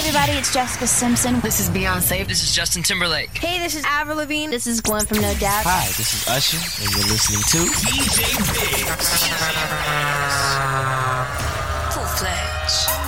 everybody, it's Jessica Simpson. This is Beyonce. This is Justin Timberlake. Hey, this is Avril Lavigne. This is Gwen from No Doubt. Hi, this is Usher, and you're listening to DJ Biggs. Full fledged.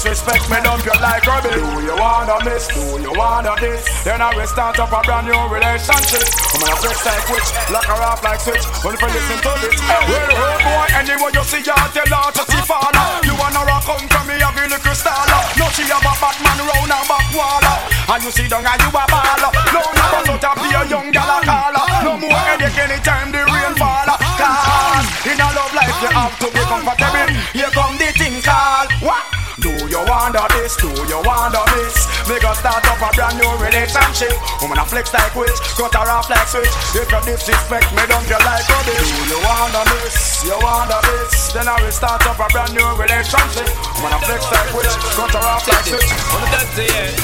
Disrespect me, dump you like rubbish. Do you wanna miss? Do you wanna this? Then I will start up a brand new relationship. When I flex like witch, lock her off like switch. Only you listen to this. Well, road boy, anyway you see, you tell her to see father. You wanna rock come to me, have a little star. No, she have a bad man round her back wall. And you see down and you a baller. No, no, but out be a young gal a caller. No more headache anytime the rain fall. Cause in a love life you have to be comfortable. Here come the thing called what? Do you wonder this? Do you wonder this? Make us start up a brand new relationship. Woman a flex like witch, cut her off like switch. If you disrespect me, don't you like rubbish? Do you wonder this? You wonder this? Then I will start up a brand new relationship. Woman a flex like witch, cut her off like switch. On the end.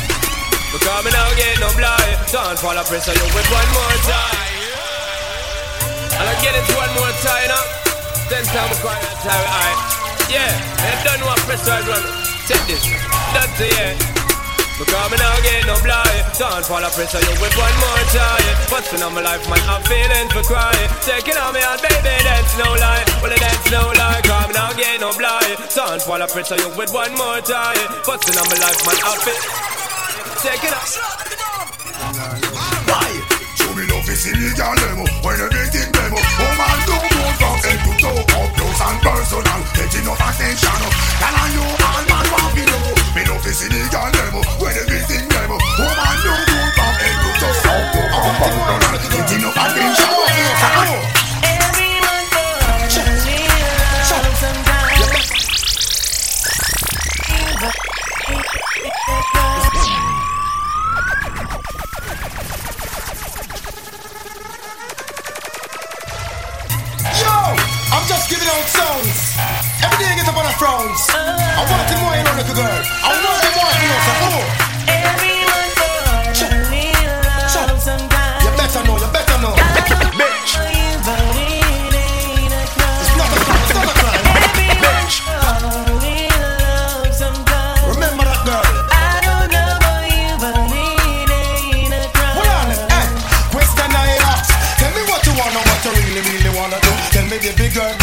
Because me now get no blind. Don't fall a pressure you with one more time. And I get it one more time now. Then time we cry that time I. Yeah, and don't know what pressure I run. Take this. That's end. Because me now get no blind. Don't fall a pressure you with one more time Busting on my life man I'm feeling for crying. Taking on me out baby that's no lie. Well that's no lie. Cause me now get no blind. Don't fall a pressure you with one more time Busting on my life man I'm feeling it up Why? Show me love is illegal demo. When everything demo. Woman do good from head to toe Up close and personal. Get enough attention. Can I you all man want me know. Me love is illegal demo When they everything demo oh. Woman do good from head to toe Up close and personal Get enough attention Everyone falls in love sometimes. Just giving out songs. Every day I get up on a frowns. I want it more, you know, little girl. I want it more, you know, so oh. Everyone love sometimes. You better know, you better know. Bitch. But it ain't a crime. It's not a crime, it's not a crime. Everyone falls in love sometimes. Remember that girl. I don't know about you, but it ain't a crime. Hold on, hey. Question I ask. Tell me what you wanna, what you really, really wanna do. Tell me, baby girl,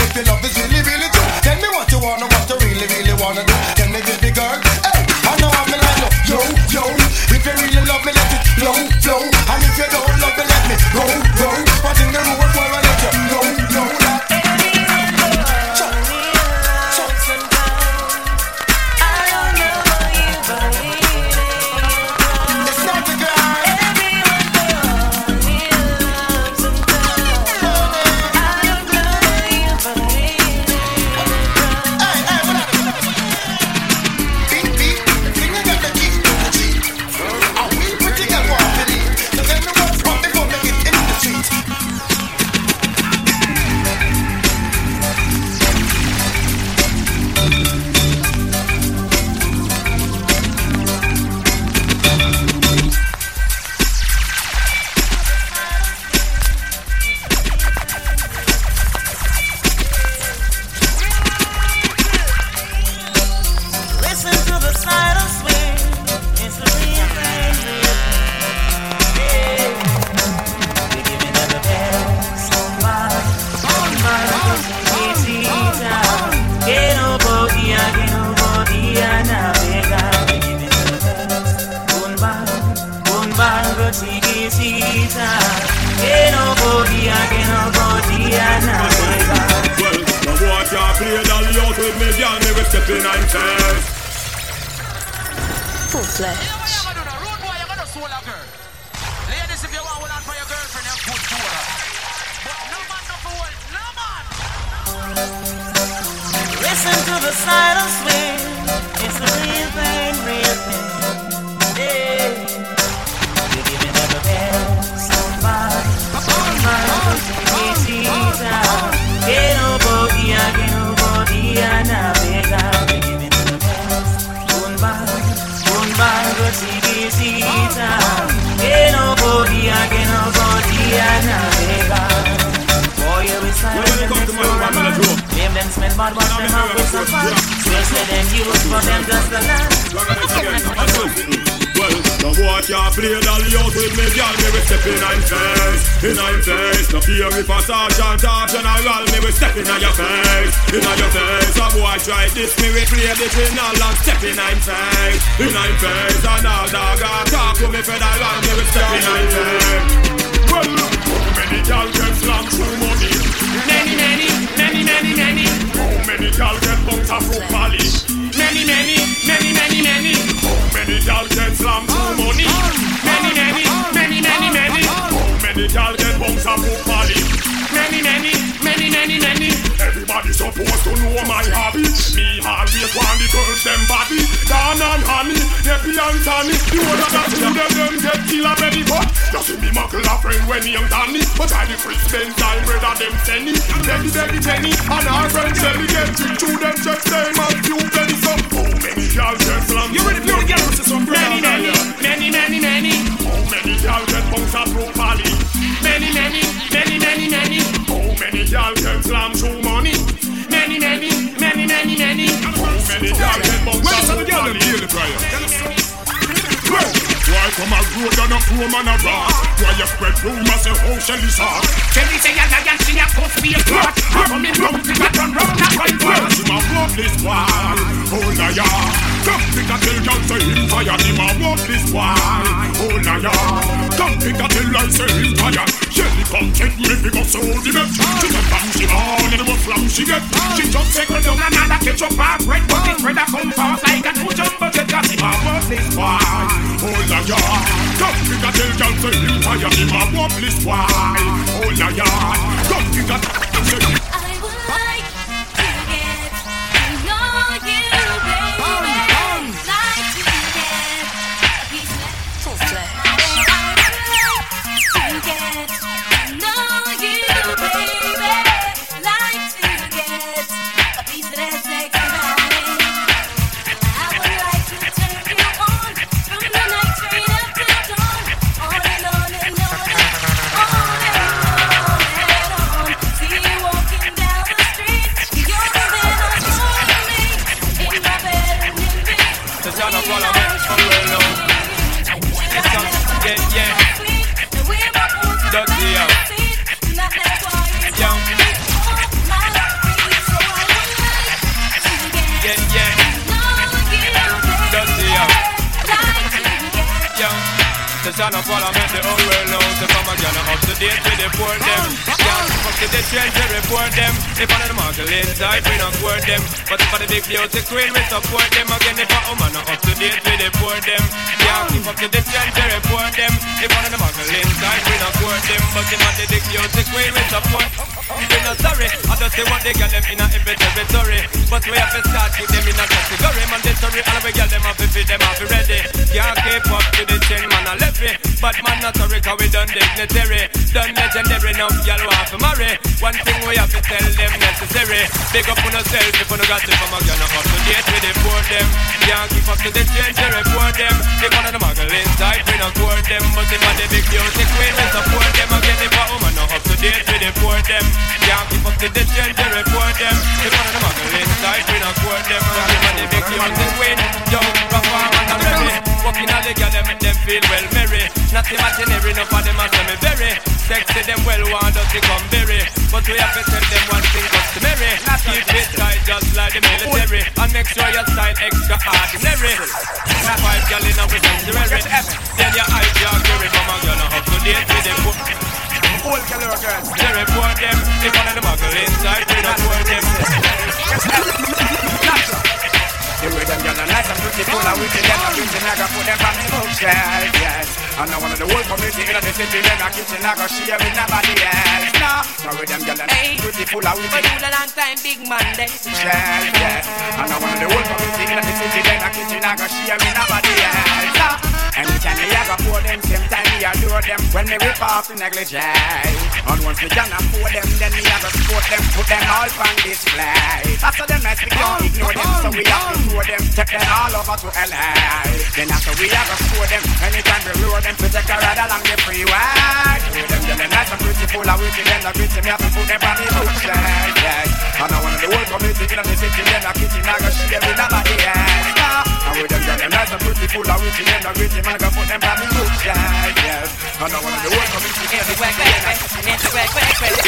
don't But them have with some fun. Them use for them just a land. Well, the boy can't play dolly out with me, girl. Me we step in and face, in and face. No fear if a sergeant or general, me we step in your face, in your face. A boy try this, me we play the criminal and step in and face, in and face. And all dog a talk to me federal, me we step in and face. Well, many get slam through money? Many, many, many, many, many. How many girl get bumped off through Bali? Many, many, many, many, many. How many girl get slam through money? Many, many, many, many, many. How many girl get bumped off through Bali? Many, many, many, many, many. Everybody supposed to know my hobby. Me want the girls them body. Dan and honey, Neppy and Tani. The one that got two them them get kill a belly but You see me muckle a friend when he young Danny. But I the Chris Benz time brother them Senny. Becky Becky Jenny and our friend Shelly get to them check them and few penny so. How many girls get slam? You ready for the girls to some Many, many, many, many, many. How many girls get bounced up through Many, many, many, many, many. How many girls get slam How many girls road and a poor man a rock? Why you spread rumors say how Shelly saw? Shelly say a lion, she a cuss be a clot. I'm in round, we got run round and run Well, fast. him a walk this wall, oh liar. Come pick a tell girl say him a walk this wall, oh liar. Come pick a tell girl say him tired. Shelly come take me go so the best. She a bang she on and what flam she get. She just take her down and another catch up her bread, but this bread a come fast like a two jumbo jet. Cause him a walk this wall, oh liar. Come a tell girl say him tired, him a this wall, oh liar. Come a tell say to date with the poor them. Uh, uh. To the we report them. If one of the muggle inside, we don't court them. But if the big beauty queen, we support them. Again, if a woman not up to date the poor them. Yeah, keep up to the change, we report them. If one of the muggle inside, we don't court them. But if the big beauty queen, we support we not sorry, I just say what they got them in a every territory But we have to start with them in a category Mandatory, all we get them have to feed them have to ready Can't keep up to the chain, man, I left it But man, not sorry, cause we done dignitary Done legendary, now y'all want to marry One thing we have to tell them necessary. Big up on yourself if you no got it from a girl Up to date with the poor them. Can't keep up to the change, they report them. If one of the muggle inside, we not court them. But if one the big music we support them. Again, if a woman not up to date with the poor them. Can't keep up to the change, they report them. If one of the muggle inside, we not court them. But if one the big music queen, yo, perform and I'm Walking all the girl, them make them feel well merry. Not imaginary, enough of them a say me very. Sexy, them well want us to come berry. But we have to tell them one thing customary. Keep it tight just like the military. And make sure your style extraordinary. Now five gal in a with sanctuary. Then your eyes are carry from a girl up to date with them. Old girl or girls. They report them. If one of the muggle inside, they report them. The way them girls are nice and beautiful and wicked them a kitchen put them on the bookshelf, yes. And now one of the whole community in the city them a kitchen I go share with nobody else. No, the way them girls are nice and beautiful and wicked you a long time, big man, they shelf, yes And now one of the whole community in the city them a kitchen I go share with nobody else. No, anytime me I go pour them same time me adore them. When me rip off the negligee And once me can afford them then me I go support them Put them all on display. After them nice we can't ignore them So we have to tour them Take them all over to LA Then after we have to store them Anytime we lure them To take a ride along the freeway. With them them nice and beautiful And wicked them not pretty Me have to put them on the bookshelf Yes And I want the whole community In the city Them not kitchen I go nice and beautiful And them not pretty Man I go put them on the bookshelf Yes And I want the whole community In the Quack, quack, quack, quack, quack, quack, quack.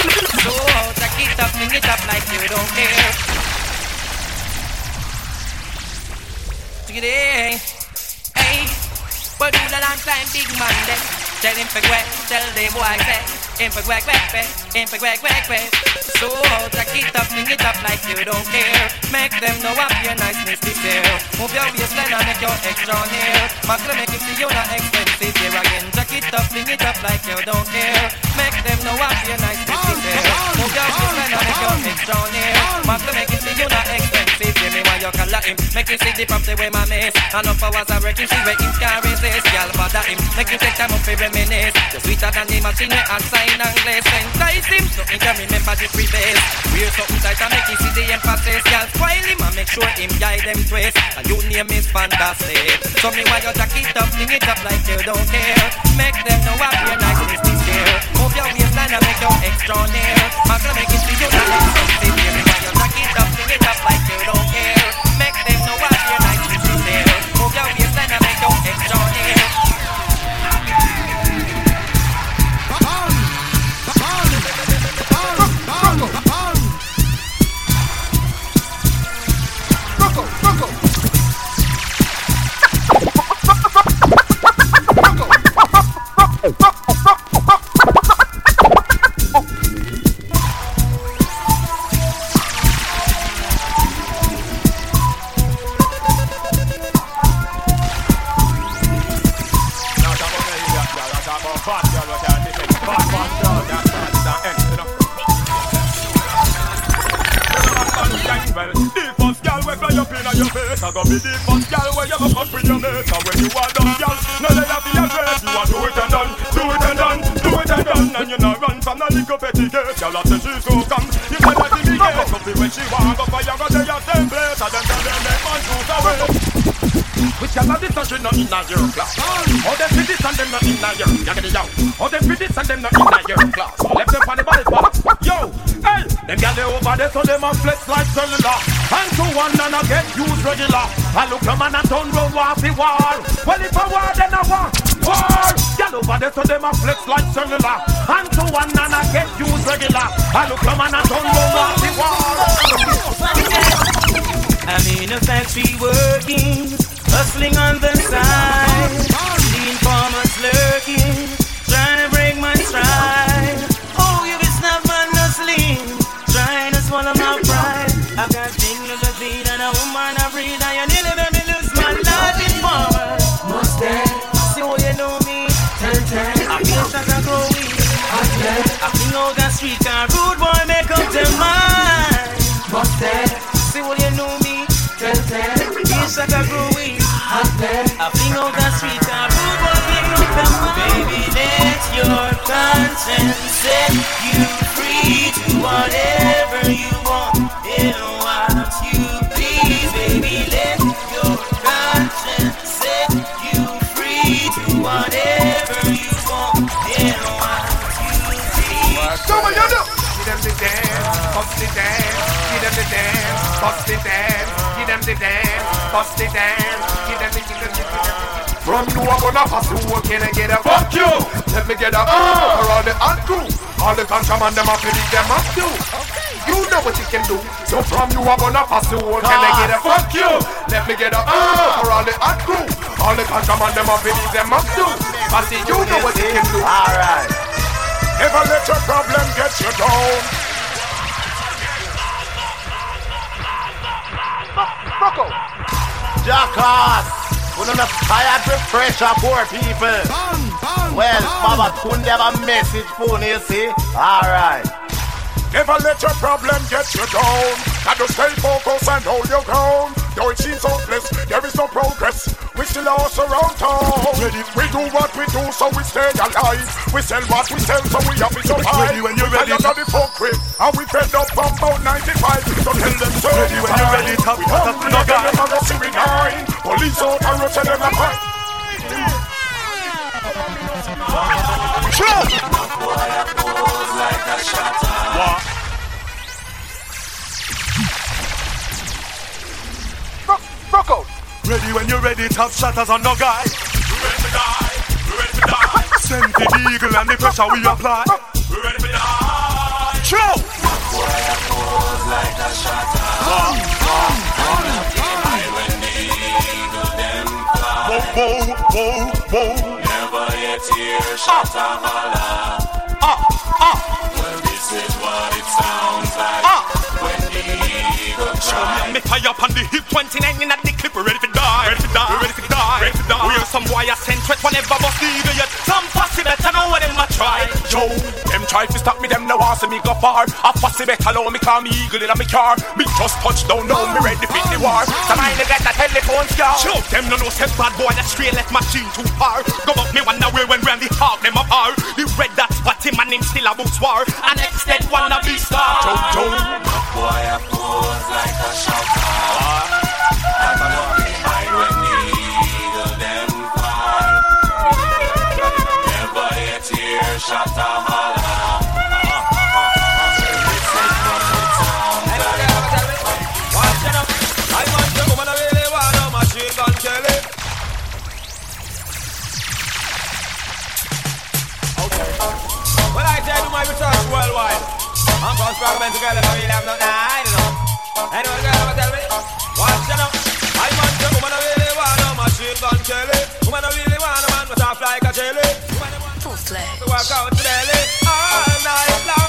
So take it up, bring it up like you don't care. Today, hey, but do the long time big man then. Tell him for tell the boy say, him for quack, quack, quack, him for quack, quack, quack. So take it up, bring it up like you don't care. Make them know up your niceness is there. Move your waistline and make your extra near. Macro make it see you not expensive here again. Jack it up, bring it up like you don't care. Make them know up your niceness is there. Move your waistline and make your extra near. Macro make it see you not expensive. Give me why you him. Make him see the pump the way my miss. Up hours I work him see where him can resist. Girl bother him. Make him take time up for reminisce. You're sweeter than the machine I sign and glaze. Entice him so he can remember the previous. We're something tight and make him see the emphasis. Girl spoil him and make sure him guide them twist. And your name is fantastic. So me why you jack it up, sing it up like you don't care. Make them know what your niceness is here. Move your waistline and make your extra near. Macro make it see you. Give me why you jack it up, sing it up like you don't care. Go be the first gal where you go fuck with your mate. And when you are done, gal, no let her be your face. You want do it and done, do it and done, do it and done, and you not run from the little petty case. Gal, I say she's so come, you better see me get. So when she walk up, I go tell you same place, and then tell them they man shoot away. Which gal are this and she not inna your class? All them fit this and them not inna your, yaggedy yow. All them fit this and them not inna your class. Left them on the ball pass. Yo, them gal they over there so them a flex like cellular. And to one and I get used regular. I look a man and turn round war fi war. Well if a war then a war. War. Gal over there so them a flex like cellular. And to one and I get used regular. I look a man and turn round war fi war. I'm in a factory working, hustling on the side. Seeing farmers lurking, trying to break my stride. Out the street, and rude boy make up their mind. Mustang, see what you know me. Ten ten, feel that I grow weak. I feel out the street, and rude boy make up their mind. Baby, let your conscience set you free to whatever you the dance, give them the dance, bust the dance, give them the dance, bust the dance, give them the, give them the, give them the. From you I'm gonna pass you, can I get a fuck you? Let me get a uh, all the and All the contraband them up to leave them up too. You know what you can do. So from you I'm gonna pass you, whole Can I get a fuck you? Let me get a oh for all the hot crew. All the contraband them up to leave them up too. I see you know what you can do. Alright. Never let your problem get you down. Jackass. We don't have tired with pressure, poor people. Well, Baba Kunde have a message for you, see? Alright. Never let your problem get you down. Got to stay focused and hold your ground. Though it seems hopeless, there is no progress. We still are around town. Ready, we do what we do, so we stay alive. We sell what we sell, so we have to survive. Ready when you're ready. I am the folk with, and we fed up from about 95. So tell them so. Ready when you're ready, top, We top, hungry no again, guy. them a go see we nine. Police out and rush them a fight. Rocco. Ready when you're ready, top shatters on no guy. We ready to die. We ready to die. Send the eagle and the pressure we apply. We ready to die. True. Whoa, whoa, whoa, whoa. Never yet hear a holler. Ah, ah, Well, this is what it sounds like ah. Me fire up on the hip 29 in at the clip, ready to die. Ready to die. Ready to die. Die. We are some wire sent threat whenever bust the yet. Some fussy better know what them a try. Yo, them try to stop me, them no want see me go far. A fussy better allow me call me eagle in a me car. Me just touch down now, me ready for the war. Some I get that telephone scar. Show them no no step bad boy that straight left machine too far. Go up me wonder where when round the Hawk them up are. The red that spot him and him still a books war. And next dead one a be star. Joe Joe. Boy, I pose like a shot. I'm gonna be I tell you my research worldwide. I'm from fragment together, I really have nothing to hide, you know. Anyone girl ever tell me? Watch you know. I want the woman I really want a machine gun Kelly. Woman I really want a man with a like a jelly. Woman I want Full fledged. to work out daily all night long.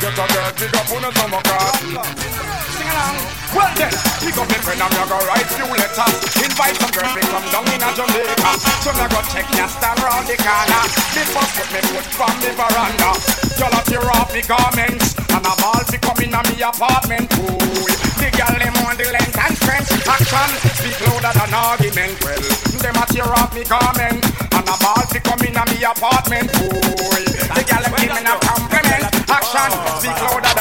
Get a girl big up on the summer card. Sing along. Well then, pick up your pen and me go write few letters. Invite some girls me come down in a Jamaica. So me go check your stand round the corner. Me first put me foot from the veranda. Y'all a tear off me garments and a ball fi come in a me apartment. Ooh, the girl them on the length and strength. Action speak louder than argument. Well, them a tear off me garment and a ball fi come in a me apartment. Ooh, the girl them me a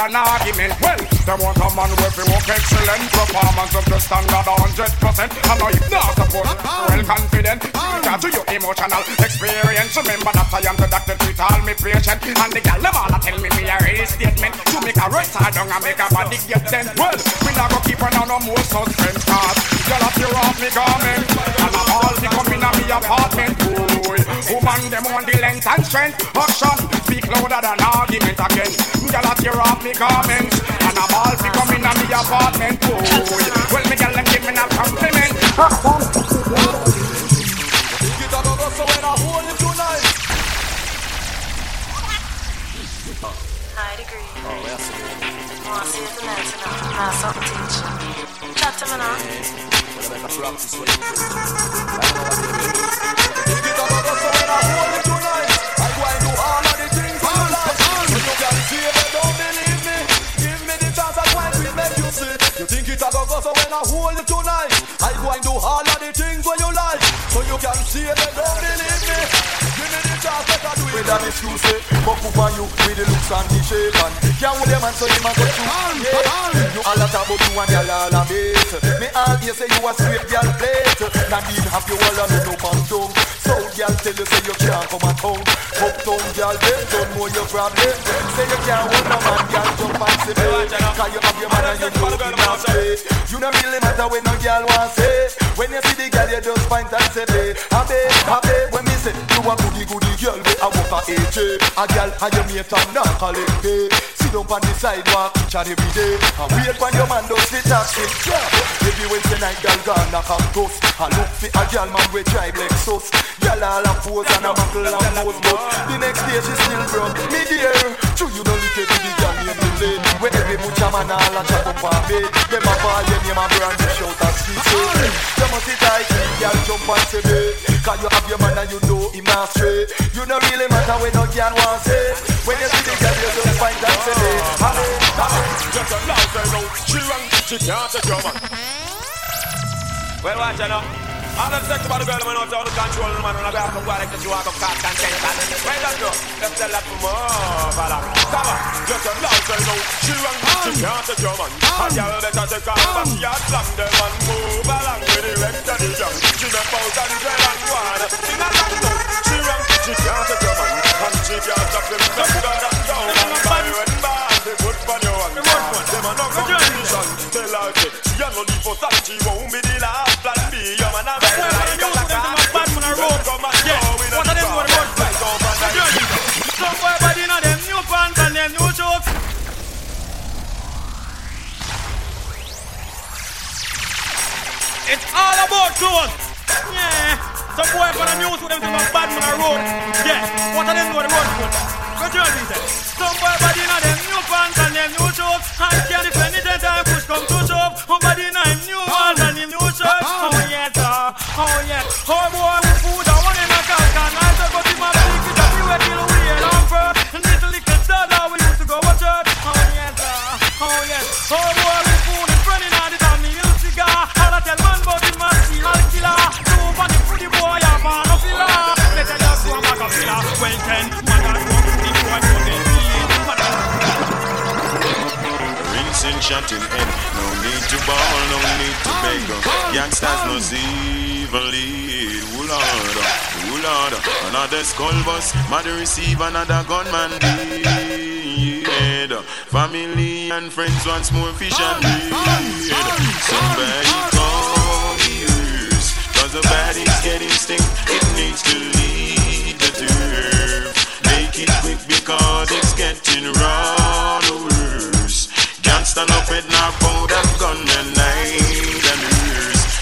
than argument. Well, them want a man with fi work excellent performance of the standard a hundred percent. I know if not support, uh-huh. well confident. Uh-huh. Because to your emotional experience, remember that I am the doctor treat all me patient. And the girl them all a tell me me a real statement to make a right side down and make a body get then. Well, we not go keep on no more suspense cause girl a tear off me garment and a all in a me apartment. Boy, woman them on the length and strength. Action speak louder than argument again. Girl a tear off me garments and a ball fi come in a me apartment. Oh, Boy, well me girl them give me a compliment. Think it a go go so when I hold you tonight. High degree. Want to see it tonight, tonight. Now something teach. Chat to me now. Think a go go so when I hold you tonight. I go and do all of the things where you like. So you can see it, don't chance, let I do it. With an excuse, eh, fuck up on you with the looks and the shape and Can't hold them and so him a go through. Yeah. You all. A talk about you and y'all all a mate. Me all here say you a straight girl plate. Nadine have you all a no no man down South girl tell you say you can't come at home. Uptown girl them don't know your problem. Say you can't hold no man girl jump and say Cause you have your man and you know him not play You no really matter when no girl want say. When you see the girl you just point and say habe, when me say you a goody goody girl we a walk a AJ A girl and your mate and not collect pay Sit down on the sidewalk and every day. And wait when your man does the taxi. Yeah. Every Wednesday night girl gone knock up toast I look for a girl man we drive Lexus Girl all a pose and a buckle and nose but The next day she still broke. Me dear True you don't look at the girl name the lady Where every mucha man all a chop up on bed Them a call your name and brand you shout and street say You must sit tight girl jump and say me. Cause you have your man and you know him not stray You don't really matter when no girl want say. When you see the girl you just find and Just a. She run, she man. Well, watch out now. All them sex about the girl, man, out the control, man, when I go out work, that you walk up cast and. Well, that's good. Let's tell that more, fella. Come on. Just a loud say no. She run, she can't take your man. And you better take her back yard, slam them and move along with the rest of the young. She make out and drill and go on. Sing along now. She run, she can't take your man. And she can't stop them from God a us and she won't be the last plan B. Your man a bad like a black cat. Come and go with a crowd. Like over the Some boy body inna them new pants and them new shorts. It's all about clothes. Yeah. Some boy on the news with them I'm bad man the road. Yeah. What are them know the road good? What you want say? Some boy body inna them new pants and them new shorts. I can't Another skull bus, mother receive another gunman dead. Family and friends once more fish and bread. Somebody call the earth, cause the body's getting stink. It needs to leave the turf. Make it quick because it's getting. The worse. Can't stand up with no powder gun and night and earth.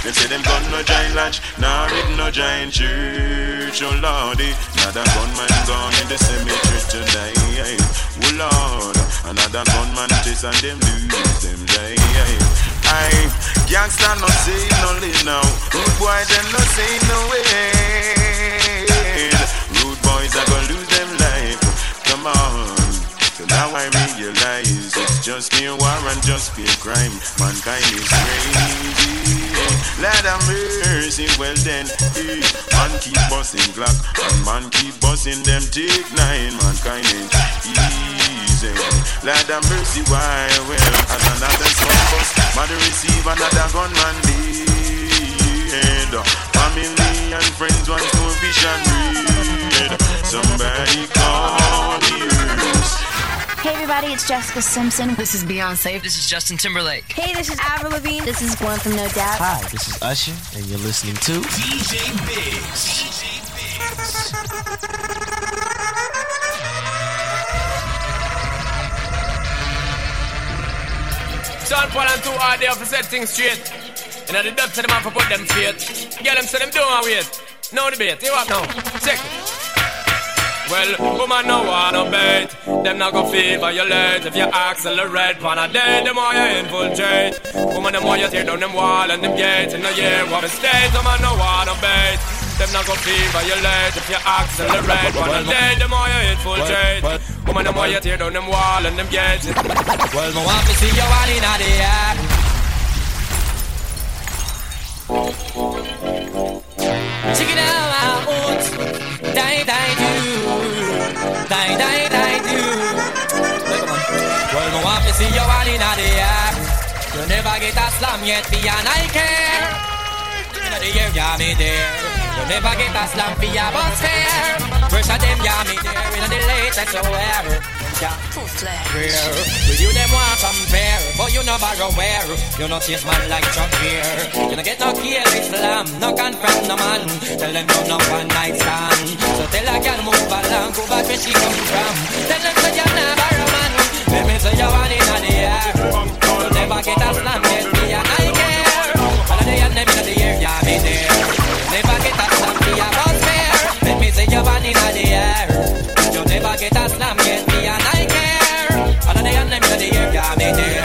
Them say them gun no giant lodge, nah it no giant church. Oh lordy, another gunman gone in the cemetery tonight. Oh lord, another gunman chase and them lose them life. Can't stand no say no live now. Rude boy them no say no way. Rude boys are gonna lose them life. Come on. So now I realize it's just mere war and just fear crime. Mankind is crazy. Lord have mercy, well then, eh. man keep busting Glock and man keep busting them take nine. Mankind ain't easy. Lord have mercy, why? Well, as another son bus, mother receive another gunman dead. Family and friends want to fish and bread. Somebody call earth. Hey everybody, it's Jessica Simpson. This is Beyonce. This is Justin Timberlake. Hey, this is Avril Lavigne. This is Gwen from No Doubt. Hi, this is Usher, and you're listening to DJ Biggs. DJ Biggs. Sean Paul and two hard there for set things straight. You know the dub to the man for put them straight. Get them so them don't wait. No debate. You up now? Check it. Well, woman no wanna bait. Them not gon' feel violate If you accelerate Pan a day, the more you infiltrate Woman, the more you tear down them wall and them gates. In the year what a state. Woman no wanna bait. Them not gon' feel violate If you accelerate Pan a day, the more you infiltrate Woman, the more you tear down them wall and them gates. Well, me want to see you all in the air. Check it out, die, die, do, die, die, die, do. In. You never get a slam yet, be an I care. Air, yeah, me there. You never get a slam for your bus fare. Pressure them, yeah, me there. In the latest, so where? Rare. With you them want compare But you no borrow where You no chase man like Chuck here You no get no kill Islam No confront no man Tell them you no one night stand So tell a girl move along Go back where she come from Tell them say you not borrow man Let me say you want in the air You never get a slam them in the air Yeah, me there never get a slam For your bus fare Let me say you want in the air. You never get a slam Yes, me and I care All of the and them in the air Yeah, me there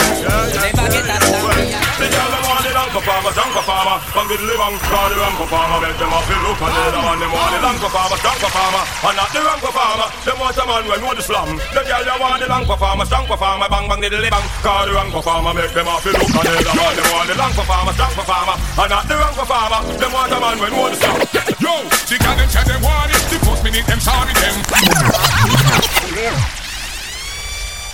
You never get a slam For your The girl them want the long performer, strong performer Bang the living, call the wrong performer Make them off the look and the other one the long performer, strong performer And not the wrong performer Them want a man when know the slam. The girl them want the long performer, strong performer Bang bang the living, call the wrong performer Make them off the look. And the other one Them want the long performer, strong performer. And not the wrong performer. Them want a man when know the slam. Yo, the girl them say them want it. The first minute them sorry them.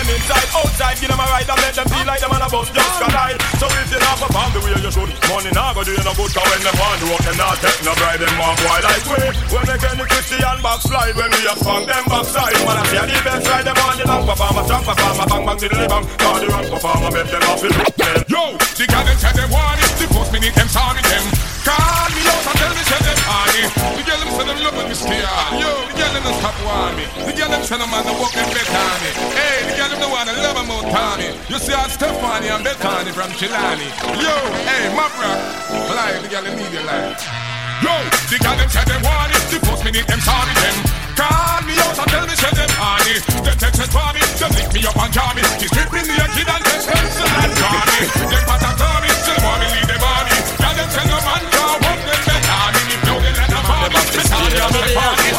them inside, outside, give them a ride and make them feel like them on a bus just collide. So if you not perform the way you should, money not go do you no good. Cause when them want to work, them not take no bribe. Them want boy like we. When they get the Christian backslide, when we have fun them backside. Man, I see the best ride. Them want the long performer, strong performer, bang bang diddly bang. Call the wrong performer, make them off it. Yo, the girl them say them want it. The first minute them sorry them. Call me out and tell me say them honey. The girl them say them love me scared. Yo, the girl them don't stop want me. The girl them say them man the walk them better on me. Hey, the girl them the one that love them out Tommy. You see how Stephanie and Bethany from Chilani. Yo, hey, Mapra, fly the them need your life. Yo, the girl them say them want it. The first minute them sorry them. Call me out and tell me say them honey. Them text for me, them lick me up and jar me. They strip me a kid and test pencil and draw me. Them pat and call me, still the morning leave them on me. Girl them say no man can't walk them. Me me know they let them me. Tell me I'm the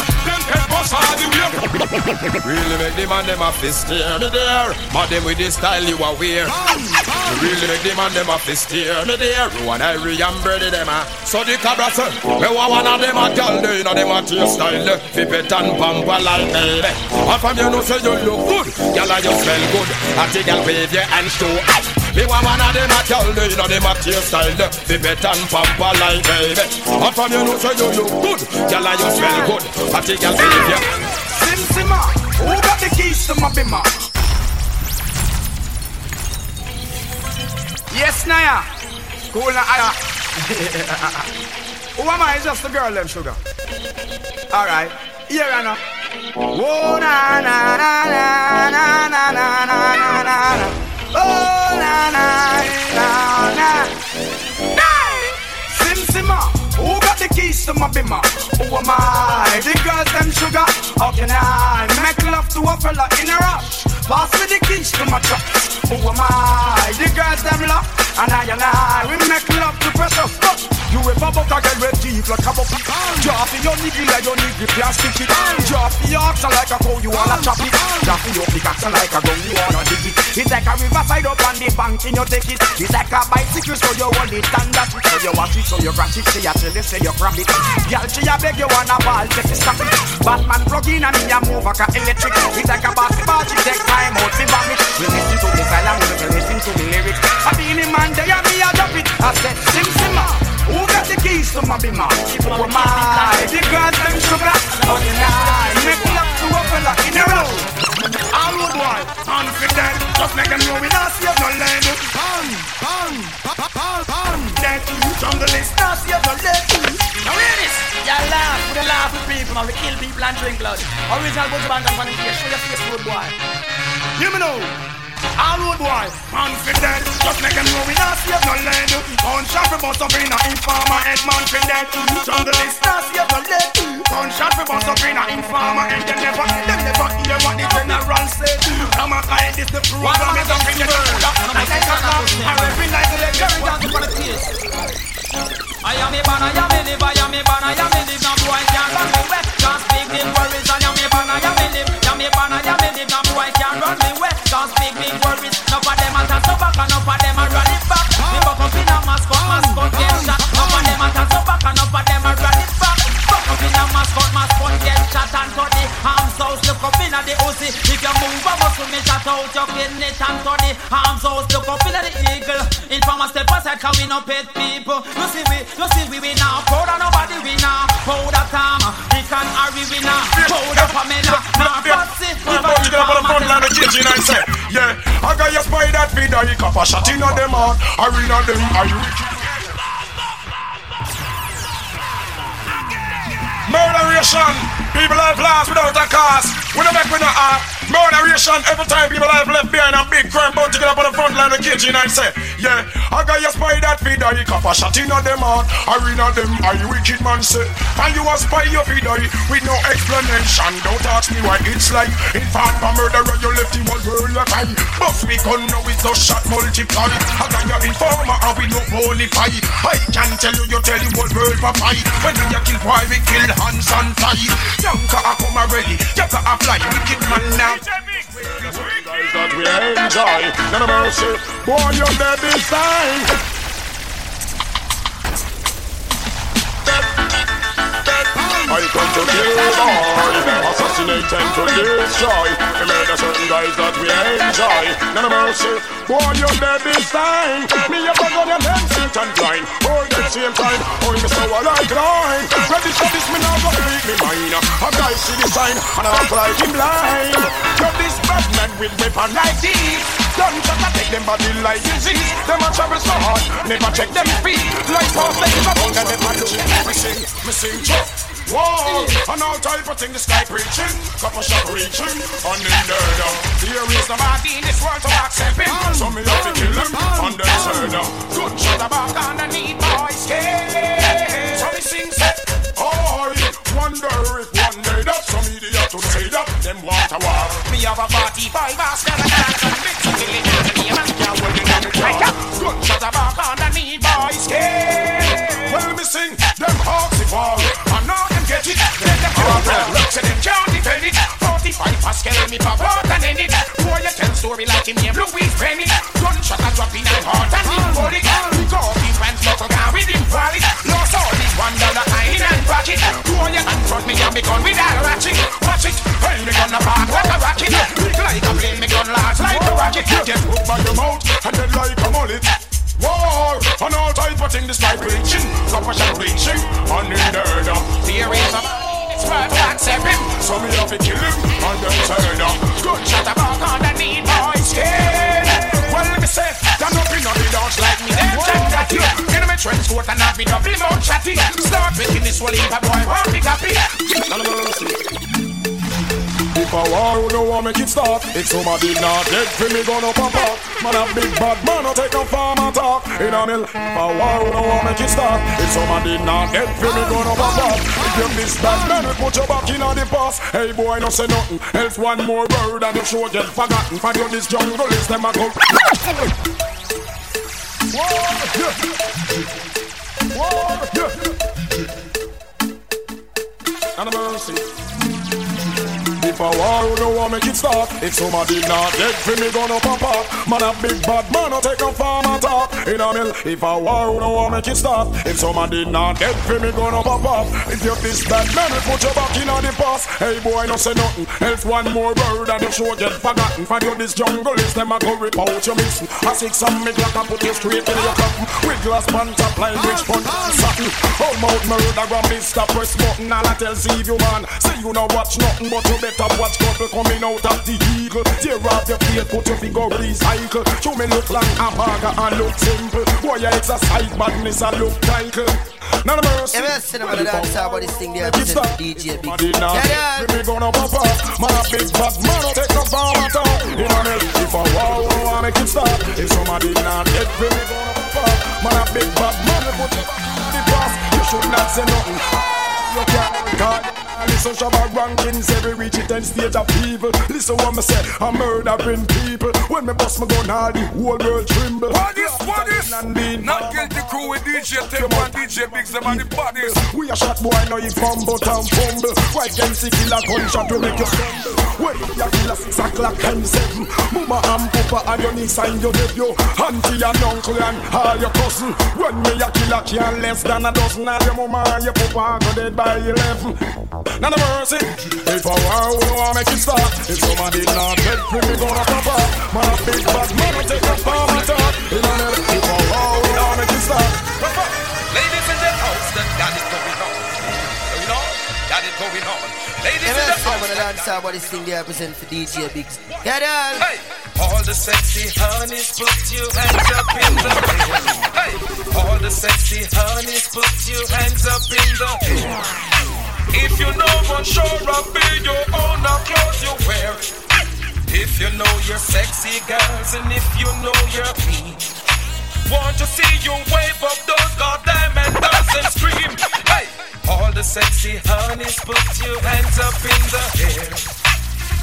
Really make the man them a fist steer me there. Mad them with the style you are wear. Really make the man them a fist steer me there. One Irie and Brady them a. So the cabra say, me want one of them a girl they inna them a tail style. Fi pet and pamper like me. And from you know say you look good, gyal and you smell good. I take gyal wave your hands to up. Me want one of them a girl they inna them a tail style. Fi pet and pamper like baby. And from you know say you look good, gyal and you smell good. I take gyal wave your Sim who got the keys to my bimmer? Yes, Naya. Cool, Naya. Who am I? It's just a girl, them sugar. All right. Here, Anna. Oh, na, na, na, na, na, na, na, na, na, na, na. Oh, na, na, na, na. The to my bimmer? Who am I? The girls, them sugar. How can I make love to a fella in a rush? Pass me the keys to my truck. Who am I? The girls, them love. And I and I, we make love to stuff. You ever buck a girl with teeth like a bucket? Drop your nigga like your nigga plastic it. Drop the ox like a cow, you wanna chop it. Drop your pickaxe like a gun, you wanna dig it. It's like a riverside up on the bank and you take it. It's like a bicycle, so you hold it and that it. So you watch it, so you crash it, say you tell it, say you grab it. Girl, she a beg you wanna ball, take it, stop it. Batman plug in and me a move like a electric. It's like a basketball, she take time out, she vomit. We listen to the and we listen to the lyrics. I be in the man, they and me a drop it. I said, sim simma. Who got the keys to my bimmer? Who am I? The girls them sugar. How can I make love to a fella in a row? All road boy, confident. Just make them know we not save no land. Bang, bang, bang, bang. Dead jungle is not save no land. Now hear this. Y'all laugh, we don't laugh with people, man. We kill people and drink blood. Original Buju Banton from the face. Show your face, road boy. Hear me now. All road boy, confident Just make them know we not save no land Gunshot for bust up in a informer head man for dead Jungle is not save no lead Gunshot for bust up in a informer head They never, they never hear what the general said I'm a guy, this the program is up in the I take a laugh, I every night the lecture down to the case I am a ban, I am a live, I am a ban, I am a live. No boy can't run me wet. Can't speak big worries. I am a ban, I am a live. I am a ban, I am a live. No boy can't run me wet. Can't speak big worries. Enough of them a toss up back, enough of them a it back. Me buck up in a mascot, mascot get shot. Enough of them a toss up back, enough of them a it back. Buck up in a mascot, mascot get shot and to the arms house. Look up in a the Uzi. If you move a muscle, me shot out your kidney and to the arms house. Look up in a the eagle. Informer step aside, cause we no pet people. You see we, you see we, we now. Powder nobody we now. Powder Tom, we can hurry we now. Powder Pamela, now Patsy. I'm about to get up on the front line of kitchen and say, yeah, I got your spy that feed and you cop a shot in on them heart. Arena them, are you Murderation! People have lost without a cause. We don't make we no art. Murderation every time people have left behind a big crime bound to get up on the front line of the kitchen and say, Yeah, I got your spy that feed you cop a shot in on them heart. Arena them, are you wicked man say? And you a spy your feed with no explanation. Don't ask me why it's like. In fact, a murderer you left the whole world a cry. But we gun now with no shot multiply. I got your informer and we no bonify. I can tell you, you tell the whole world fight. When a kill boy, we kill hands and tie. Yanka a come already, Yanka a fly. Wicked man now. That we enjoy, none of mercy. Boy, you're dead time. I come to kill boy, assassinate and to destroy. We murder certain guys that we enjoy. None of mercy, boy, you're dead this time. Me a bug on your head, sick and blind. All the same time, oh, you so like line. Ready for this, me now go make me mine. A guy see the sign, and I'm like him blind. You're this bad man with weapon like this. Don't try to take them body like disease. Them a travel so hard, never check them feet. Like off like a bone, and never do. Me sing, me sing, chop. Whoa, and all type of thing the sky preaching, couple shot reaching, then there is nobody in this world to accept him, so me have to kill him, and then turn down. Good shot about underneath boys' skin. So me sing set, oh, wonder if one day that some idiot would say that them want a war. Me have a 45 Oscar and dance and mix it in the name and can't hold it on the jaw. Good shot about underneath boys' skin. Well, me sing them hawks if all, and now them get look to them can't 45 Pascal me pop and end it. Boy, you tell story like him name Louis Penny. Gunshot a drop in and heart and him body. We go up in pants, knuckle down with him wallet. Lost all his one dollar I in and pocket. Boy, you confront me and me gun with that ratchet. Watch it, hell me gun apart like a rocket. Big like a plane, me gun last like a rocket. Get hooked by your mouth and then like a mullet. War on all type of things, despite reaching, compassion reaching, unhindered. Theories of it's worth accepting. So me have to kill him and then turn up. Good shot about underneath my skin. Well, let me say, no be no be dance like me. Them chat chatty. In my trench coat and have be double mouth chatty. Start making this one leave a boy one big happy. If I war, who know want make it start? If somebody not dead, for me gonna pop up. Man a big bad man, I take a farm and talk. In a mill, if I war, who know want make it start? If somebody not dead, for me gonna pop up. If you miss bad man, we put your back in the past. Hey boy, no say nothing. Else one more word and the show get forgotten. For you this jungle is them a go. Whoa, yeah. Whoa, yeah. And a mercy. If I war, who don't want make it start? If somebody not dead, for me gonna pop up. Man a big bad man, I take a farm and talk. In a mill, if I war, who don't want make it start? If somebody not dead, for me gonna pop up. If you this bad man, we put your back in on the past. Hey boy, no say nothing. Else one more word and the show get forgotten. For you this jungle is them a go rip out your missing. I six some me glock and put you straight in your coffin. With glass pan top line, rich fun, satin. Hold mouth, murder, gram, stop Press button. All I tell see you man. Say you no watch nothing, but you better watch couple coming out of the eagle. Tear off your plate, put your finger recycle. You me look like a burger and look simple. Boy, you exercise badness and look title. None of mercy. Yeah, man, sit about the dance about this thing there. Present to DJ Big. Now, Yeah, me gonna pop up. A big bad man, take at all. In a mill, if I wow, I make it start. If somebody not dead, me gonna pop up. Man, a big bad man, put it on the pass. You should not say nothing. You can't, God. Listen, Shabba rankings, every reach it and stage of people. Listen what me say, I'm murdering people. When me bust my gun, all the whole world tremble. What is, what is? Not guilty crew with DJ Tempo and DJ Big them and the bodies. We a shot boy, now you fumble town fumble. White gangster killer gunshot to make you stumble. When you kill a six o'clock and seven. Mama and papa and your niece and your nephew. Auntie and uncle and all your cousin. When me a killer can less than a dozen. All your mama and your papa go dead by eleven. None of mercy. If I war, we don't want make it start. If somebody not dead, me gonna pop up. Man a big bad man, we take a farm and talk. In a minute, if I war, we don't make it start. Ladies in the house, that got it going on. You know, got it going on. Ladies Yeah, in the man, sit house. about the dance about this thing there. Present to DJ Big. Yeah, dog. Hey, all the sexy honeys, put your hands up in the air. Hey, all the sexy honeys, put your hands up in the air. If you know what sure up be your own now clothes you wear. If you know you're sexy girls and if you know you're clean. Want to see you wave up those goddamn handles and scream. Hey, all the sexy honeys, put your hands up in the air.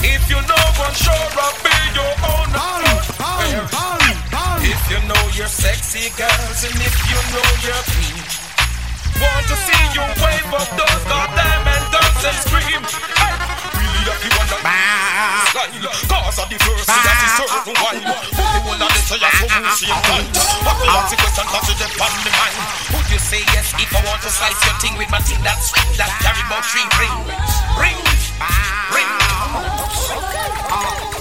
If you know one sure up be your own wear. If you know you're sexy girls and if you know you're clean. Want to see you wave up those goddamn and dance and scream. Hey, really that you want that style. Cause of the first thing that is certain wine. Put the whole of this so you're so same time. What the answer question cause you the mind. Would you say yes if I want to slice your thing with my thing that's sweet that carry about three rings? Rings, rings.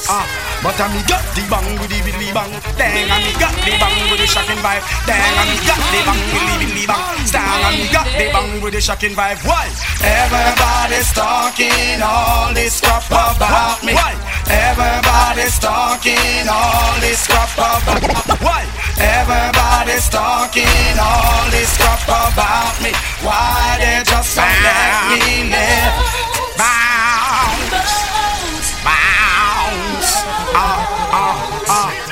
Ah, but I me got the bang with the billy bang. Dang, and me got the bang with the shocking vibe. Dang, and me got the bang with the billy bang. Stang, and me got the bang with the shocking vibe. Why? Everybody's talking all this crap about me. Why? Everybody's talking all this crap about me. Why? Everybody's talking all this crap about me. Why they just don't let me live? Bounce, bounce, ah, ah, ah.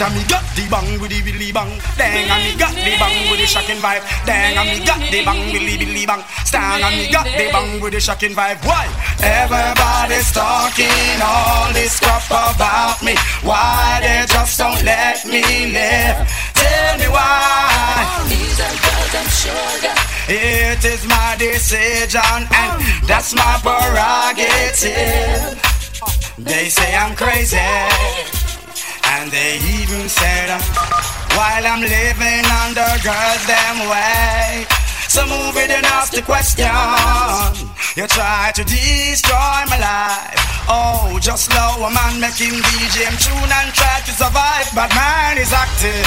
But I me got the bang with the billy bang, dang, and me got the bang with the shocking vibe, dang, and me got the bang with the billy bang, stang, and me got the bang with the shocking vibe. Why? Everybody's talking all this crap about me. Why they just don't let me live? Tell me why. It is my decision and that's my prerogative. They say I'm crazy. And they even said, while I'm living under girls them way. So move it and ask the question. You try to destroy my life. Oh, just now a man making BGM tune and try to survive, but man is active.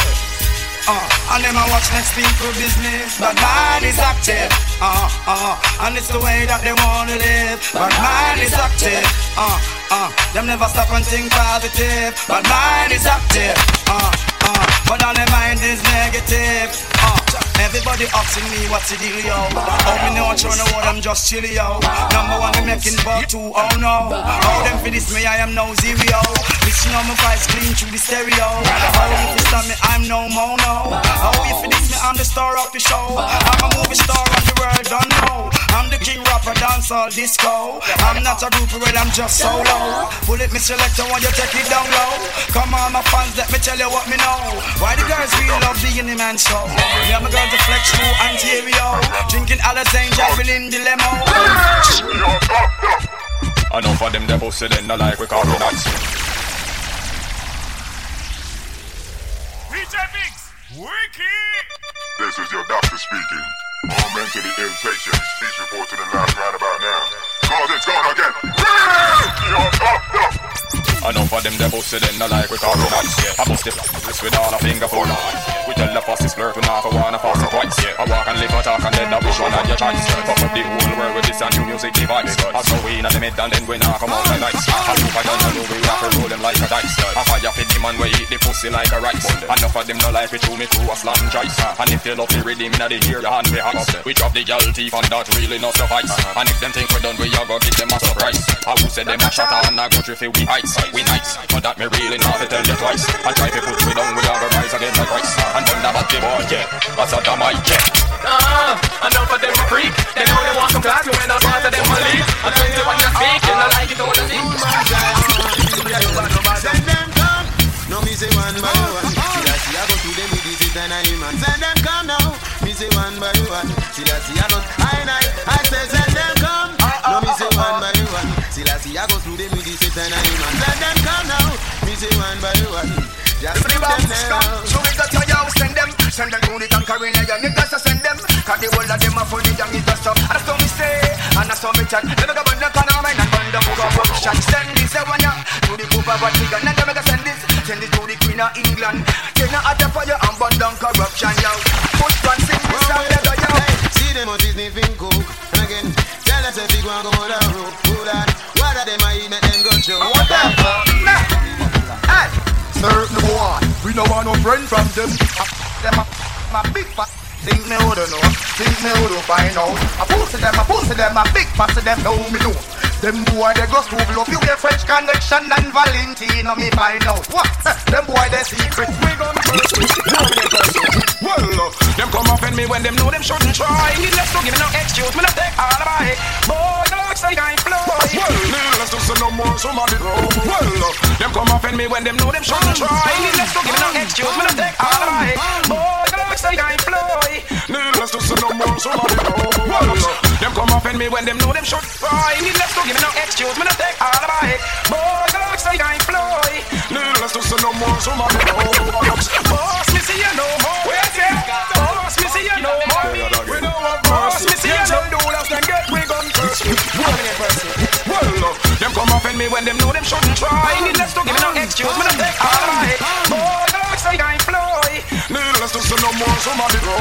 Uh, and them I watch next people business, but man is active. Uh, uh, and it's the way that they wanna live, but man is active. Uh, uh, them never stop and think positive, but man is active. Uh, uh, but all their mind is negative. Uh, everybody asking me what's the deal, yo. Oh, me know to what I'm just chill, yo. Number one, I'm making but two, oh no. Oh, them for this me, I am no zero. Listen on my voice clean through the stereo. If you stop me, I'm no mono. Oh, if for this me, I'm the star of the show. I'm a movie star on the world, don't know. I'm the king rapper, dancehall, disco. I'm not a group where I'm just solo. Bullet me selector, when you take it down low. Come on, my fans, let me tell you what me know. Why the girls really love being the man show? Me my girls to flex through Ontario. Drinking Alizane, jabbing the limo. Enough of them, they busted in the like we call it nuts. DJ Biggs, wicked. This is your doctor speaking. All mentally ill patients, please report to the last roundabout now. Cause it's gone again. Your doctor. Enough of them, they busted in the like we it nuts. I bust it this with all a finger for We tell the is flirt, we not for one, I pass it twice. I walk and live, I talk and then I wish one of your choice. Fuck up the whole world with this and new music device. I saw we in the mid and then we knock come out the nights. I look at them, know we rock and roll them like a dice. I fire fit the man, we eat the pussy like a rice. Enough of them, no like we chew me through a slam choice. And if you love the rhythm, now they hear your hand be hot. We drop the gal teeth and that really not suffice. And if them think we done, we a go give them a surprise. I will say them a shot and I go through we heights. We nice, but that me really not to tell you twice. I try to put me down, we a go rise again like twice. And done about the boy, yeah. That's a damn I yeah. Ah, enough of them a freak. They know they want some class, me when I part of them a leave. I tell you what you speak, you not like it, don't wanna see. Send them come. No, me say one by one. See that see I go to them with this it and I man. Send them come now. Me say one by one. See that see I go. I night. I say send them come. No, me say one by one. See that see I go through them with this it and I man. Send them come now. Me say one by one. Just put them now. So we got your yo, send them Send them to the conquering area Niggas to send them Cause the whole of them are funny young is just up And that's how me say And that's how me chat Let me go burn the corner And burn the book of corruption Send this one ya To the poop of nigga And then me go send this Send this to the queen of England Take no other fire And burn down corruption yo Put one sing this Let go yo See them out is sniffing coke And again Tell us if you go and go down road Hold on What are them I eat Make them go show What the fuck Hey. Certain boy, we no want no friend from them. Them a, my big fat Think me who don't know. Think me who don't find out. I pussy them, I pussy them A big pussy them know me know them boy they go school love you get French connection and Valentino me find out. What? Them boy they secret. We gon' Well, them come in me when them know them shouldn't try. Needless to give me no excuse, me not take all of my Boy, no looks like I'm Floyd. Well, needless to say no more somebody go. Well, them come in me when them know them shouldn't try. Needless to give me no excuse, me not take all of my Boy, no like I'm Floyd. Needless to say no more somebody go. Well, them come in me when them know them shouldn't try. Needless to give me no excuse, me not take all of my Boy, no looks like I'm Floyd. Needless to say no more somebody go. Boss, me see you no them shouldn't try. Needless to give me no excuse, me not take my Boy, no looks like I'm Floyd. Needless to say no more somebody go.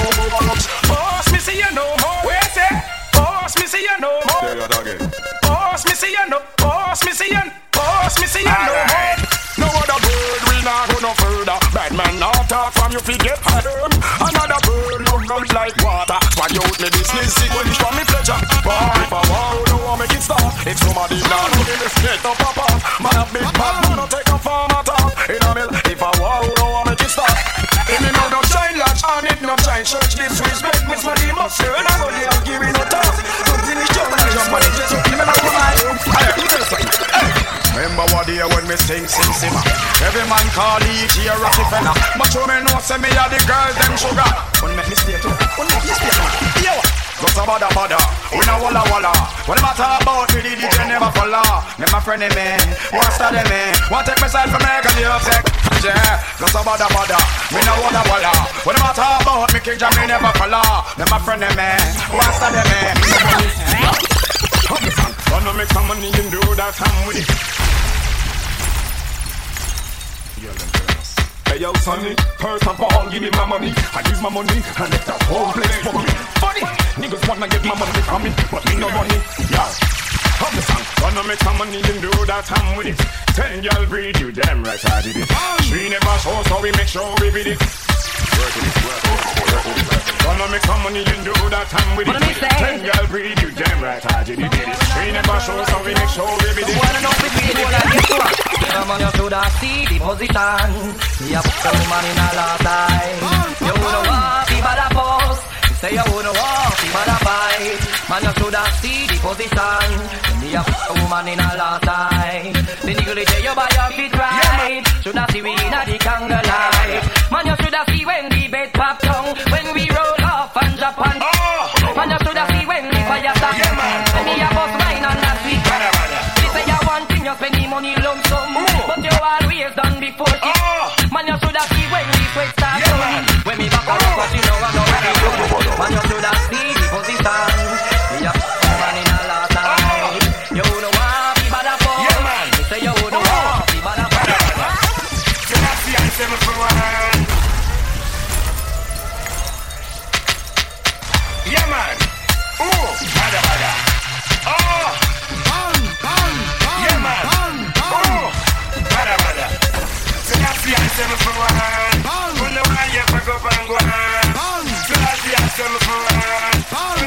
Boss, me see you no more. Wait here. Boss, me see you no more. You are again. Boss, me see you no. Boss, me see you. Boss, me see you no more. No other bird we not go no further. Bad man not talk from you forget harm. Another bird look not like water. You out me business it for me pleasure. But if I war, don't want make it stop. If somebody not get up pop church disrespect. Up sir and I go there give me no talk. It just no mind. Remember what day when me sing sing simmer Every man call each year fella you me know say me a the girls them sugar. When make me stay too When make me stay too Yo! Just a bada bada We no walla walla. When them a talk about? Me the DJ never follow. Me my friend me Want start them me Want take me side from me Cause you upset energy. Cause I bother bother, me no wanna walla. When I'm talk about me, King Jam, me never follow. Them my friend, them man. What's that, them man? Wanna make some money and do that I'm with it. Hey yo, sonny, first of all, give me my money. I use my money and let the whole place for me. Funny, niggas wanna get my money from me, but me no money. Yeah. Come the song, wanna make some money and do that I'm with it. Ten y'all breed you, damn right I did it. She never show, so we make sure we beat it. Work it, work it, work it. Wanna make some money and do that I'm with it. Ten y'all breed you, damn right I did it. She never show, so we make sure we beat it. Wanna know if we do like this one? Come on, you should have see the position. Put the woman in a lot time. You would want the bad post. Say you would want the bad fight. Man, you should have see the position. Me a put the woman in a lot time. The nigga they tell you by your feet right. Should have see we in a the conga life. Man, you should have see when the bed pop down. When we roll off and drop on. Man, you should have see when the fire start. When me a bust wine on that sweet. Say you want thing, you spend the money lump sum. But you always done before it. Man, you should have see when the sweat starts coming. When me back up, but you know I know what you do. Man, you should have see the position. Me Say me for one. One. You fuck up and go on? Say me for one. Who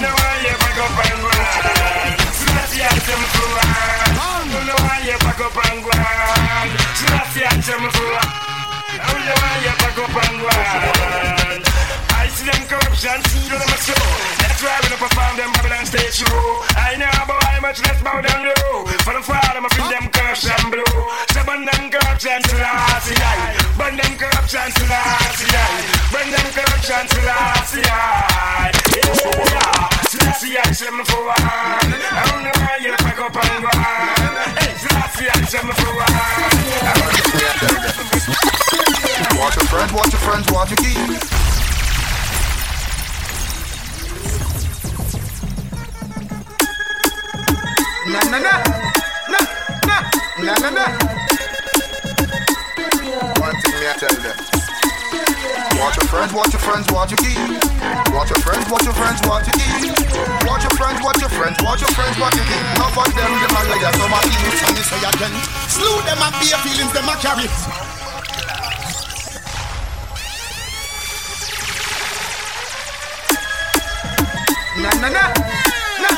know why you fuck up and go on? I say me for one. Why you fuck up and go on? I see them corruption, see them a show. That's why we don't perform them Babylon stage show. I know about how much less bow down low. For the fall, I'ma feel them corruption blow. So burn them corruption to last year. Burn them corruption to last year. Burn them corruption to last year. Yeah, I say me for one. I don't know why you pack up and go on. Hey, Selassie, I say me for one. Watch your friends, watch your friends, watch your keys. Na na na, na na na na na. One thing me I tell them. Watch your friends, watch your friends, watch your keys. Watch your friends, watch your friends, watch your keys. Watch your friends, watch your friends, watch your friends, watch your keys. Enough of them, them a liar, a thieves. And me say again, slew them and be feelings them a carry. Na na na, na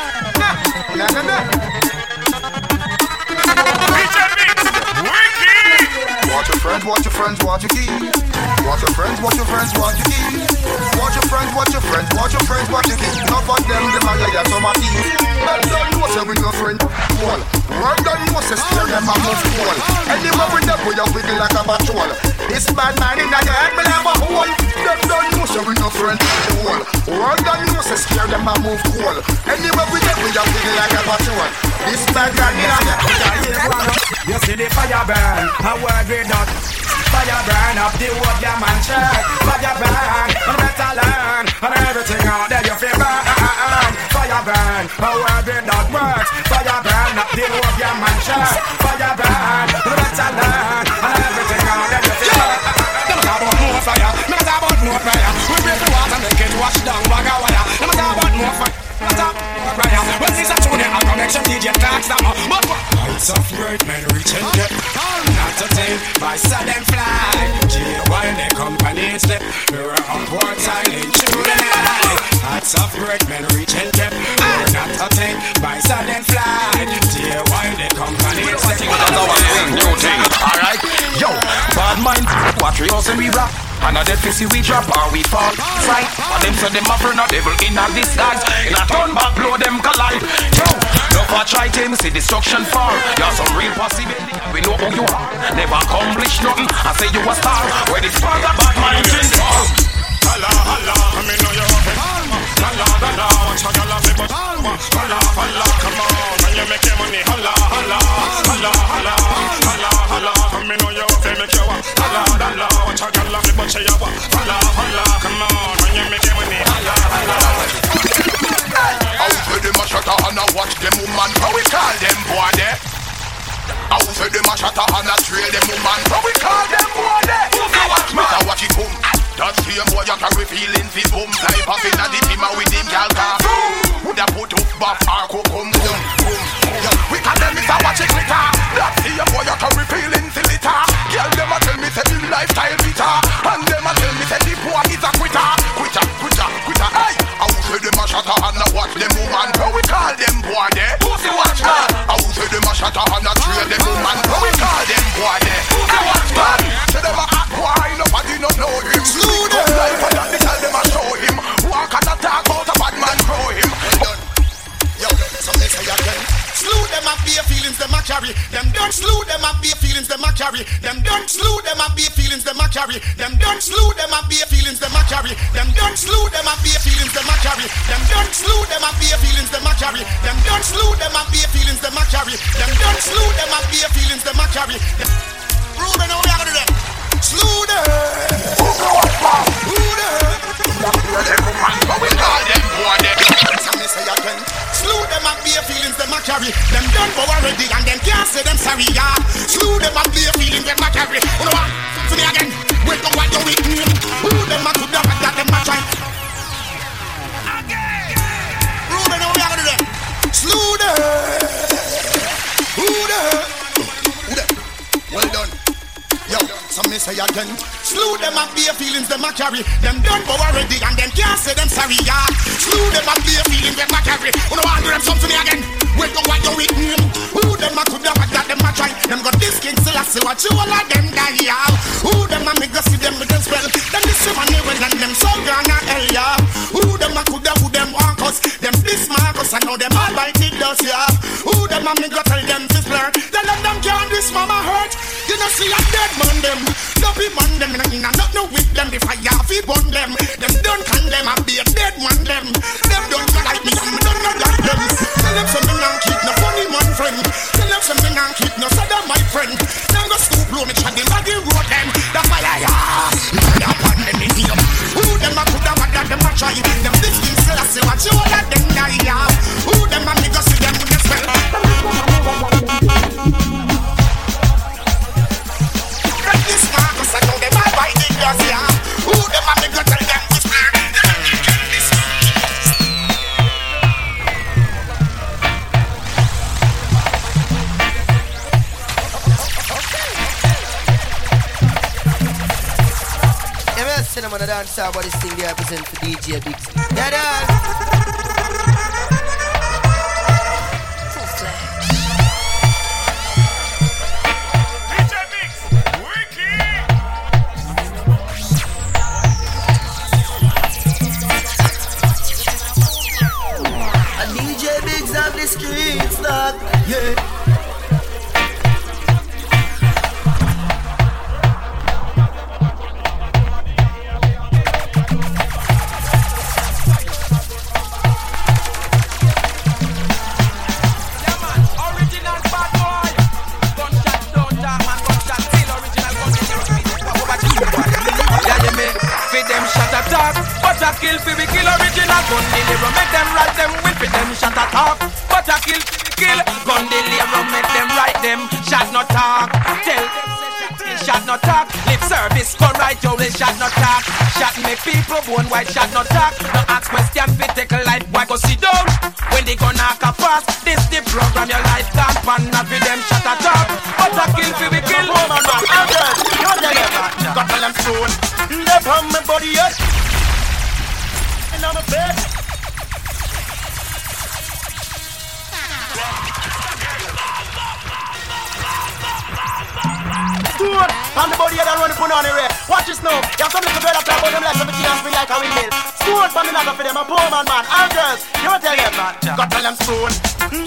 na na na friends, watch your friends, watch your keys. Watch your friends, watch your friends, watch your keys. Watch your friends, watch your friends, watch your friends, watch your keys. Enough of them, them a liar, some a thieves. Well done, know say we no friend. One, well done, know say them a move cool. Anywhere with them, we a wiggle like a patrol. This bad man in the head, me have a hole. Them done know say we no friend. One, well done, know say steer them a move cool. Anywhere with them, we a wiggle like a patrol. This bad man in the head. You see the fire burn, a word with that. Fire burn up the wood, yeah man check. Fire burn, and better learn, and everything out there you feel burn. Fire burn, a word with that works. Burn up the wood, yeah man check. Fire burn, and better learn, and everything out there you feel. Them talk about more fire, them talk about more fire. We break the water, make it wash down bag of wire. Them talk about more fire. Them talk about fire. Well, this is a tune, make some DJ talks them. But? Heights of great men reach and get Not a thing, by sudden fly G while the company step We're upward silent through the night Heights of great men reach and get what we also we rock. and a dead pussy we drop or we fall. Fight. And them say them a friend of devil in a disguise. In a turn back blow them collide. Yo, love a try them see destruction fall. You're some real possibility, we know who you are. Never accomplish nothing, I say you a star. Where part of bad mind thing Holla, holla, me know you're up Holla, holla, watch how y'all have it but Holla, holla, come on, you make your money holla, holla, holla, holla, holla, holla. Come in on your face, make your holla, holla. Watch a girl flip on she a holla, holla. Come on, when you make your money holla, holla. Out for them a shutter and a watch them woman, how we call them boy there? Out for them a shutter and a trail them woman, how we call them boy there? Who's the watchman? Watch it boom. That's the boy you carry feelings, his boom. Fly puffin' at the team with him, gal, car. Who da put up buff, arco, come Same boy you carry feeling litter. Girl them a tell me say him lifestyle bitter And them a tell me say the boy is a quitter. Quitter, quitter, quitter, hey. I will say them a shatter and a watch them woman. How we call them boy there? Pussy watchman I will say them a shatter and a trade them woman. How we call them boy there? Pussy watchman Say them a hot boy, nobody no know him. Slew them them up be feelings them a carry. Them don't slew them up be feelings them a carry. Them don't slew them up be feelings them a carry. Them don't slew them up be feelings them a carry. Them don't slew them up be feelings them a carry. Them don't slew them up be feelings them a carry. Them don't slew them up be feelings them a carry. Them don't slew them up be feelings them a carry. Say again. Slew them up be feelings them a carry. Them done for already and them can't say them sorry yeah. Slew them up be feelings them a carry. You know what? To me again. Wait on what you with me. Who them a could have that them a try. We are gonna do that? Slew them. Who them? Who them? Well done. Yo, some me say again. Slew them up be feelings them a carry. Them done for already and them can't say them sorry yeah. Slew them up be feelings them a carry. What? Do them something again. Wait on what you with me. Who them a could have that them a try. Them got this king still I see what you all of them die yeah. Who them a me go see them with them spell. Them this one they well and them so gonna hell yeah. Who them a could have who them want us. Them this Marcus I know them all bite it does yeah. Who them a me go tell them to blur. Tell them them can't this mama hurt. You know see a dead man them. Don't be man them in a in a not no with them. The fire fi burn them. Them don't condemn and be a dead man them. Them don't like me and me don't not like them. Tell them something and keep no funny man friend. Tell them something and keep no sada my friend. Them go scoop blow me chat the body road them. The fire yeah. Fire upon them here. Who them a coulda what that them a try. Them this thing still I say what you all of them die. Who them a me go see them with the spell. A cinnamon a dance but this thing they represent for DJ Biggs. Yeah, dog. Yeah. Bone white shot no talk. No ask question fi take a life why go sit down when they gonna knock a fast. This the program your life can't pan not fi them shot attack, but a kill fi we kill. Woman, man, girl, you tell them, got tell them soon. On my body yet. And on my bed. Stone on the body and run put on the red. Watch this now. You have some little girl that play about them like Stone for me not for them, a poor man, man. All girls, you tell them, got tell them stone.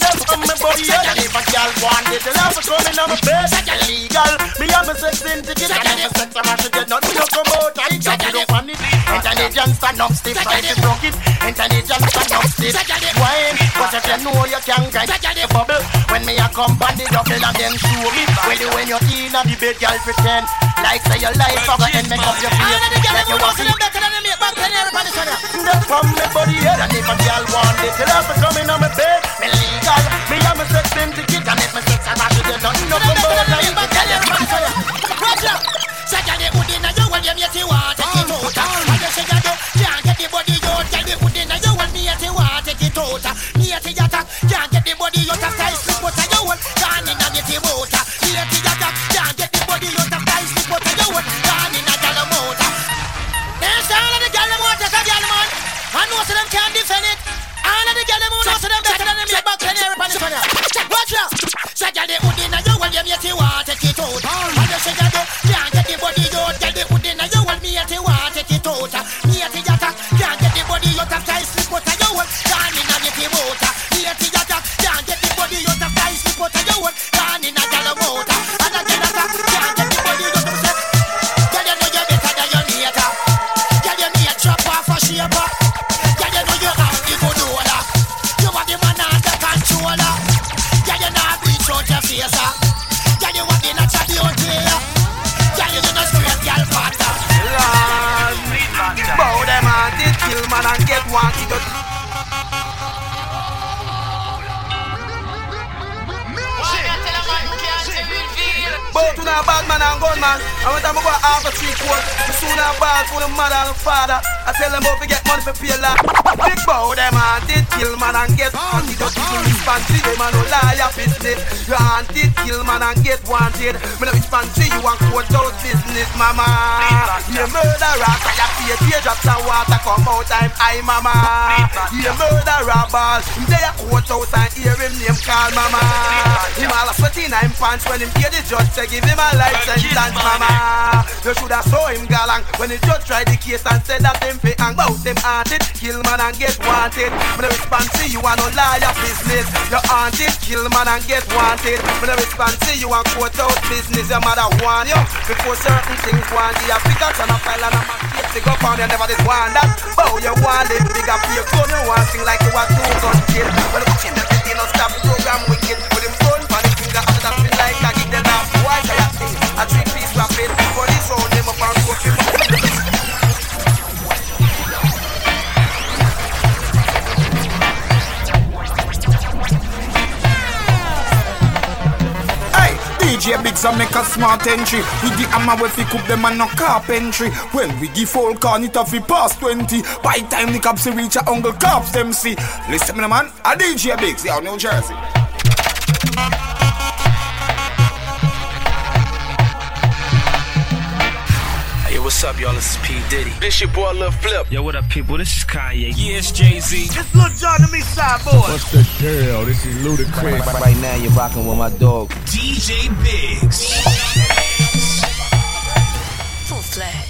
Left on my body head and if a girl want it, tell her to come in on my bed. That's illegal. Me have my sex in ticket and if a sex I'm actually get nothing to come out. I got it up on it. Intelligence stand up stiff, try to broke it. Intelligence stand up stiff. Wine, but if you know you can grind the bubble. When me a come on the double and then show me. Well, when you're in a the bed, girl pretend like say your life and make up your face. Like you here, pan me body here, and if a girl want it, she love me coming on me bed, Me legal, me and me sex syndicate, and if me sex I got to get done, no come over to you. Tell you, pan. Roger, say girl you good inna you, well you me see what take it out. What you say you can't get the body out. Girl you good inna you, well me see what take it out. Me see you. On ya. Watch ya. Say the hood inna you while you mate you want it for the mother and father. I tell them about to get money for pay lot Big bow them and did kill man and get wanted Just people respond to them and no liar business. You hunted kill man and get wanted Me no respond to you and quote out business mama. You murderer see a teardrops and water come out time I mama. You murderer ball They a quote out and hear him name call mama. Him all a sweaty nine pants when him hear the judge say give him a life sentence mama. You shoulda saw him galang when the judge tried the case and said that him fi hang bout him haunted. Kill man and get wanted. Me no respond to you and no liar business. You haunted. Kill man and get wanted. Me no respond to you and quote out business Your mother warn you. Before certain things want you have bigger than a file and a machine They go pound you never did want that. Bow you want it bigger for your gun You want sing like you a two gun kid. Well watching everything no stop the program wicked. With him for the finger that feel like I give them off Why that thing a three piece rapid DJ Biggs a make a smart entry. With the hammer we fi cook them and no carpentry. Well, we give full can it fi past 20 By time the cops reach a Uncle Cops them see. Listen me man, a DJ Biggs, yeah, New Jersey what's up, y'all? This is P. Diddy. This your boy Lil Flip. Yo, what up, people? This is Kanye. Yeah, it's Jay Z. It's Lil Jon and me side boy. What's the deal? This is Ludacris. Right, right now, you're rocking with my dog. DJ Biggs. Full fledged.